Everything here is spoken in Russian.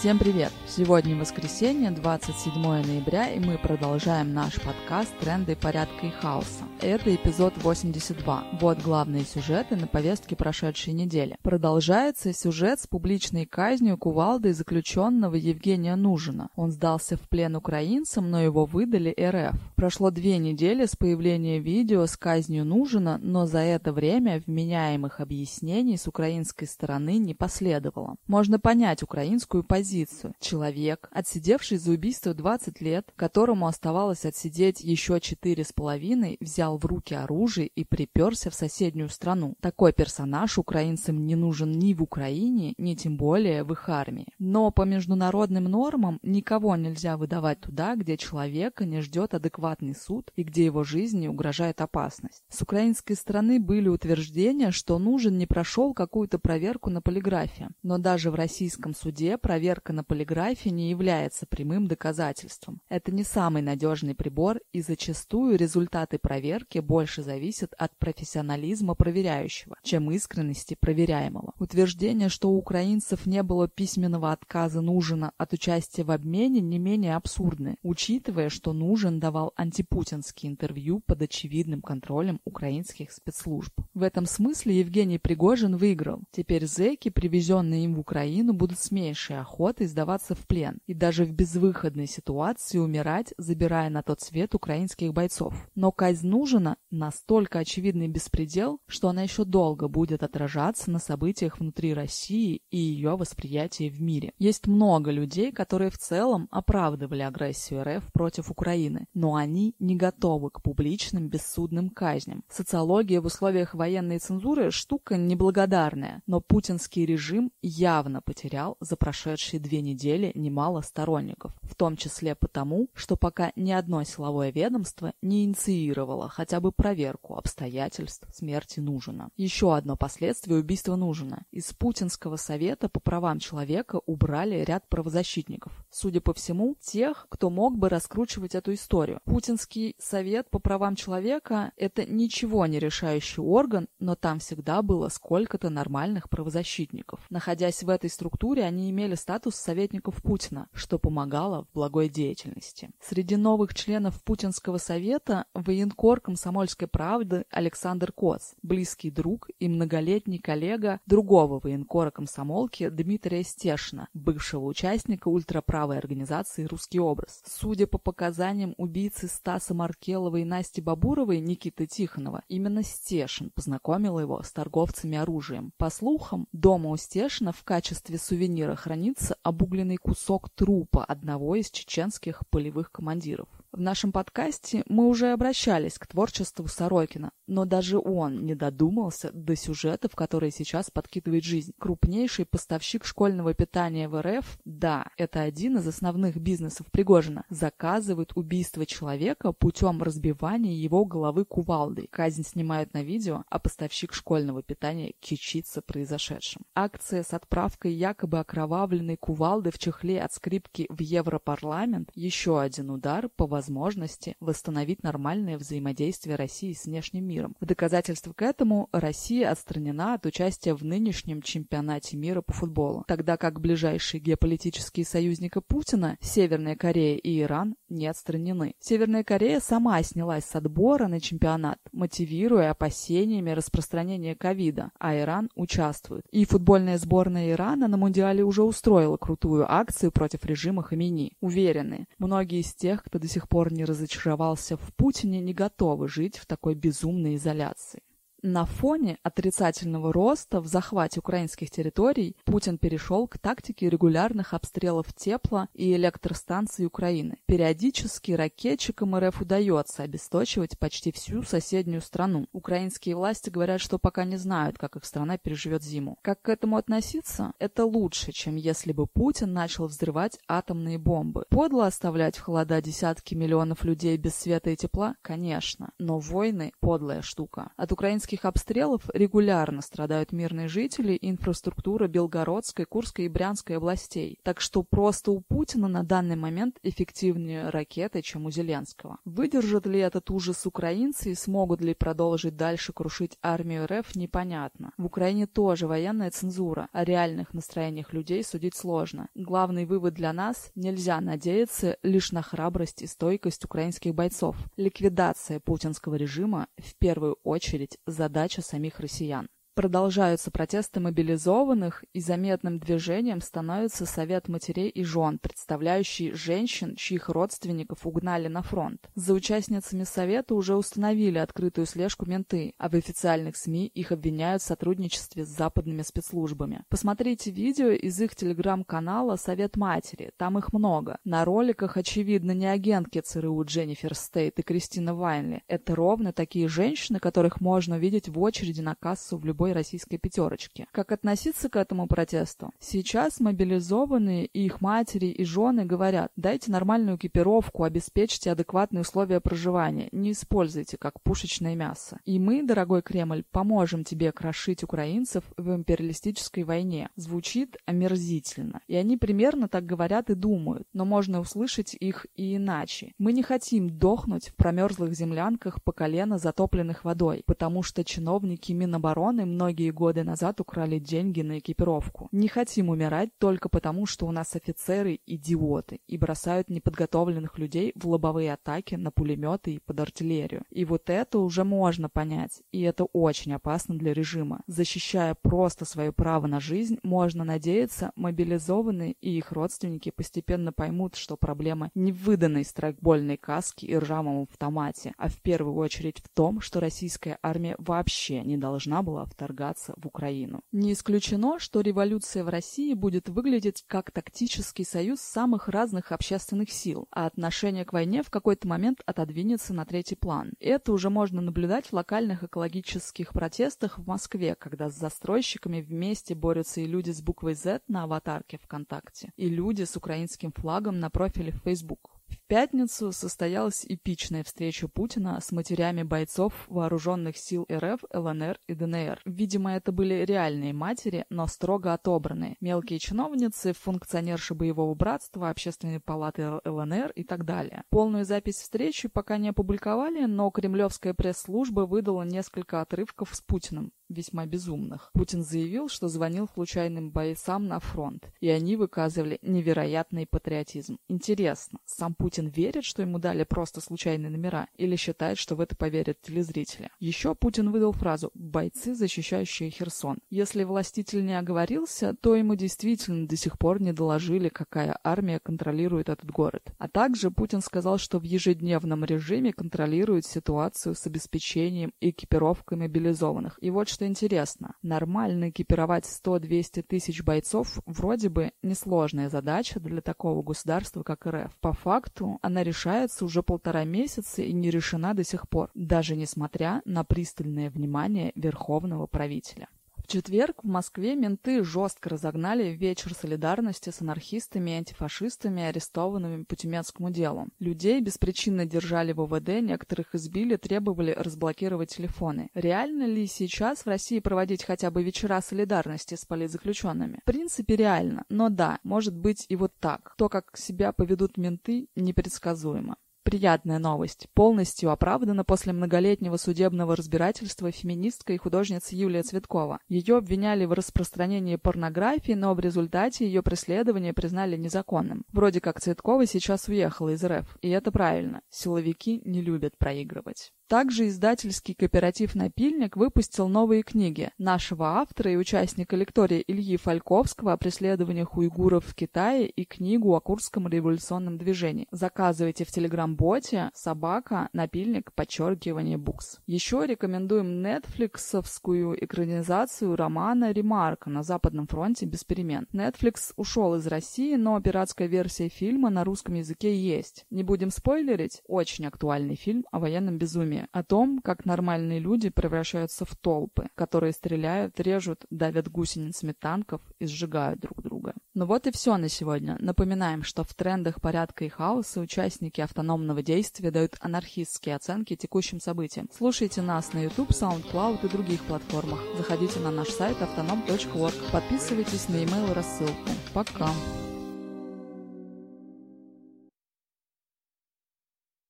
Всем привет! Сегодня воскресенье, 27 ноября, и мы продолжаем наш подкаст «Тренды порядка и хаоса». Это эпизод 82. Вот главные сюжеты на повестке прошедшей недели. Продолжается сюжет с публичной казнью кувалдой заключенного Евгения Нужина. Он сдался в плен украинцам, но его выдали РФ. Прошло две недели с появления видео с казнью Нужина, но за это время вменяемых объяснений с украинской стороны не последовало. Можно понять украинскую позицию. Человек, отсидевший за убийство 20 лет, которому оставалось отсидеть еще 4,5, взял в руки оружие и приперся в соседнюю страну. Такой персонаж украинцам не нужен ни в Украине, ни тем более в их армии. Но по международным нормам никого нельзя выдавать туда, где человека не ждет адекватный суд и где его жизни угрожает опасность. С украинской стороны были утверждения, что нужен не прошел какую-то проверку на полиграфе. Но даже в российском суде проверка на полиграфе не является прямым доказательством. Это не самый надежный прибор и зачастую результаты проверки больше зависит от профессионализма проверяющего, чем искренности проверяемого. Утверждение, что у украинцев не было письменного отказа Нужина от участия в обмене, не менее абсурдны, учитывая, что Нужин давал антипутинские интервью под очевидным контролем украинских спецслужб. В этом смысле Евгений Пригожин выиграл. Теперь зэки, привезенные им в Украину, будут с меньшей охотой сдаваться в плен и даже в безвыходной ситуации умирать, забирая на тот свет украинских бойцов. Но казнь Нужина Ужина настолько очевидный беспредел, что она еще долго будет отражаться на событиях внутри России и ее восприятии в мире. Есть много людей, которые в целом оправдывали агрессию РФ против Украины, но они не готовы к публичным бессудным казням. Социология в условиях военной цензуры – штука неблагодарная, но путинский режим явно потерял за прошедшие две недели немало сторонников, в том числе потому, что пока ни одно силовое ведомство не инициировало хотя бы проверку обстоятельств смерти Нужина. Еще одно последствие убийства Нужина. Из Путинского совета по правам человека убрали ряд правозащитников. Судя по всему, тех, кто мог бы раскручивать эту историю. Путинский совет по правам человека – это ничего не решающий орган, но там всегда было сколько-то нормальных правозащитников. Находясь в этой структуре, они имели статус советников Путина, что помогало в благой деятельности. Среди новых членов Путинского совета военкор «Комсомольской правды» Александр Коц, близкий друг и многолетний коллега другого военкора комсомолки Дмитрия Стешина, бывшего участника ультраправой организации «Русский образ». Судя по показаниям убийцы Стаса Маркелова и Насти Бабуровой Никиты Тихонова, именно Стешин познакомил его с торговцами оружием. По слухам, дома у Стешина в качестве сувенира хранится обугленный кусок трупа одного из чеченских полевых командиров. В нашем подкасте мы уже обращались к творчеству Сорокина, но даже он не додумался до сюжетов, которые сейчас подкидывает жизнь. Крупнейший поставщик школьного питания в РФ, да, это один из основных бизнесов Пригожина, заказывает убийство человека путем разбивания его головы кувалдой. Казнь снимают на видео, а поставщик школьного питания кичится произошедшим. Акция с отправкой якобы окровавленной кувалды в чехле от скрипки в Европарламент – еще один удар по возможности восстановить нормальное взаимодействие России с внешним миром. В доказательство к этому Россия отстранена от участия в нынешнем чемпионате мира по футболу, тогда как ближайшие геополитические союзники Путина, Северная Корея и Иран, не отстранены. Северная Корея сама снялась с отбора на чемпионат, мотивируя опасениями распространения ковида, а Иран участвует. И футбольная сборная Ирана на Мундиале уже устроила крутую акцию против режима Хамини. Уверены, многие из тех, кто до сих пор не разочаровался в Путине, не готовы жить в такой безумной изоляции. На фоне отрицательного роста в захвате украинских территорий Путин перешел к тактике регулярных обстрелов тепла и электростанций Украины. Периодически ракетчикам РФ удается обесточивать почти всю соседнюю страну. Украинские власти говорят, что пока не знают, как их страна переживет зиму. Как к этому относиться? Это лучше, чем если бы Путин начал взрывать атомные бомбы. Подло оставлять в холода десятки миллионов людей без света и тепла? Конечно. Но войны – подлая штука. От украинских артиллерийских обстрелов регулярно страдают мирные жители и инфраструктура Белгородской, Курской и Брянской областей. Так что просто у Путина на данный момент эффективнее ракеты, чем у Зеленского. Выдержат ли этот ужас украинцы и смогут ли продолжить дальше крушить армию РФ, непонятно. В Украине тоже военная цензура, о реальных настроениях людей судить сложно. Главный вывод для нас – нельзя надеяться лишь на храбрость и стойкость украинских бойцов. Ликвидация путинского режима в первую очередь задача самих россиян. Продолжаются протесты мобилизованных, и заметным движением становится Совет матерей и жен, представляющий женщин, чьих родственников угнали на фронт. За участницами Совета уже установили открытую слежку менты, а в официальных СМИ их обвиняют в сотрудничестве с западными спецслужбами. Посмотрите видео из их телеграм-канала «Совет матери», там их много. На роликах, очевидно, не агентки ЦРУ Дженнифер Стейт и Кристина Вайнли. Это ровно такие женщины, которых можно увидеть в очереди на кассу в любой российской пятерочки. Как относиться к этому протесту? Сейчас мобилизованные и их матери и жены говорят, дайте нормальную экипировку, обеспечьте адекватные условия проживания, не используйте как пушечное мясо. И мы, дорогой Кремль, поможем тебе крошить украинцев в империалистической войне. Звучит омерзительно. И они примерно так говорят и думают, но можно услышать их и иначе. Мы не хотим дохнуть в промерзлых землянках по колено затопленных водой, потому что чиновники Минобороны многие годы назад украли деньги на экипировку. Не хотим умирать только потому, что у нас офицеры идиоты и бросают неподготовленных людей в лобовые атаки на пулеметы и под артиллерию. И вот это уже можно понять, и это очень опасно для режима. Защищая просто свое право на жизнь, можно надеяться, мобилизованные и их родственники постепенно поймут, что проблема не в выданной страйкбольной каске и ржавом автомате, а в первую очередь в том, что российская армия вообще не должна была вторгаться в Украину. Не исключено, что революция в России будет выглядеть как тактический союз самых разных общественных сил, а отношение к войне в какой-то момент отодвинется на третий план. Это уже можно наблюдать в локальных экологических протестах в Москве, когда с застройщиками вместе борются и люди с буквой Z на аватарке ВКонтакте, и люди с украинским флагом на профиле в Facebook. Пятницу состоялась эпичная встреча Путина с матерями бойцов вооруженных сил РФ, ЛНР и ДНР. Видимо, это были реальные матери, но строго отобранные. Мелкие чиновницы, функционерши боевого братства, общественной палаты ЛНР и так далее. Полную запись встречи пока не опубликовали, но кремлевская пресс-служба выдала несколько отрывков с Путиным весьма безумных. Путин заявил, что звонил случайным бойцам на фронт, и они выказывали невероятный патриотизм. Интересно, сам Путин верит, что ему дали просто случайные номера, или считает, что в это поверят телезрители? Еще Путин выдал фразу «бойцы, защищающие Херсон». Если властитель не оговорился, то ему действительно до сих пор не доложили, какая армия контролирует этот город. А также Путин сказал, что в ежедневном режиме контролирует ситуацию с обеспечением и экипировкой мобилизованных. И вот что интересно. Нормально экипировать 100-200 тысяч бойцов вроде бы несложная задача для такого государства, как РФ. По факту она решается уже полтора месяца и не решена до сих пор, даже несмотря на пристальное внимание верховного правителя четверг в Москве менты жестко разогнали вечер солидарности с анархистами и антифашистами, арестованными по тюменскому делу. Людей беспричинно держали в ОВД, некоторых избили, требовали разблокировать телефоны. Реально ли сейчас в России проводить хотя бы вечера солидарности с политзаключенными? В принципе, реально. Но да, может быть и вот так. То, как себя поведут менты, непредсказуемо. Приятная новость. Полностью оправдана после многолетнего судебного разбирательства феминистка и художница Юлия Цветкова. Ее обвиняли в распространении порнографии, но в результате ее преследование признали незаконным. Вроде как Цветкова сейчас уехала из РФ, и это правильно. Силовики не любят проигрывать. Также издательский кооператив «Напильник» выпустил новые книги нашего автора и участника лектория Ильи Фальковского о преследованиях уйгуров в Китае и книгу о Курском революционном движении. Заказывайте в телеграм-боте собака напильник подчеркивание букс. Еще рекомендуем нетфликсовскую экранизацию романа «Ремарка» на Западном фронте без перемен. Netflix ушел из России, но пиратская версия фильма на русском языке есть. Не будем спойлерить, очень актуальный фильм о военном безумии о том, как нормальные люди превращаются в толпы, которые стреляют, режут, давят гусеницами танков и сжигают друг друга. Ну вот и все на сегодня. Напоминаем, что в трендах порядка и хаоса участники автономного действия дают анархистские оценки текущим событиям. Слушайте нас на YouTube, SoundCloud и других платформах. Заходите на наш сайт автоном.org. Подписывайтесь на email рассылку. Пока!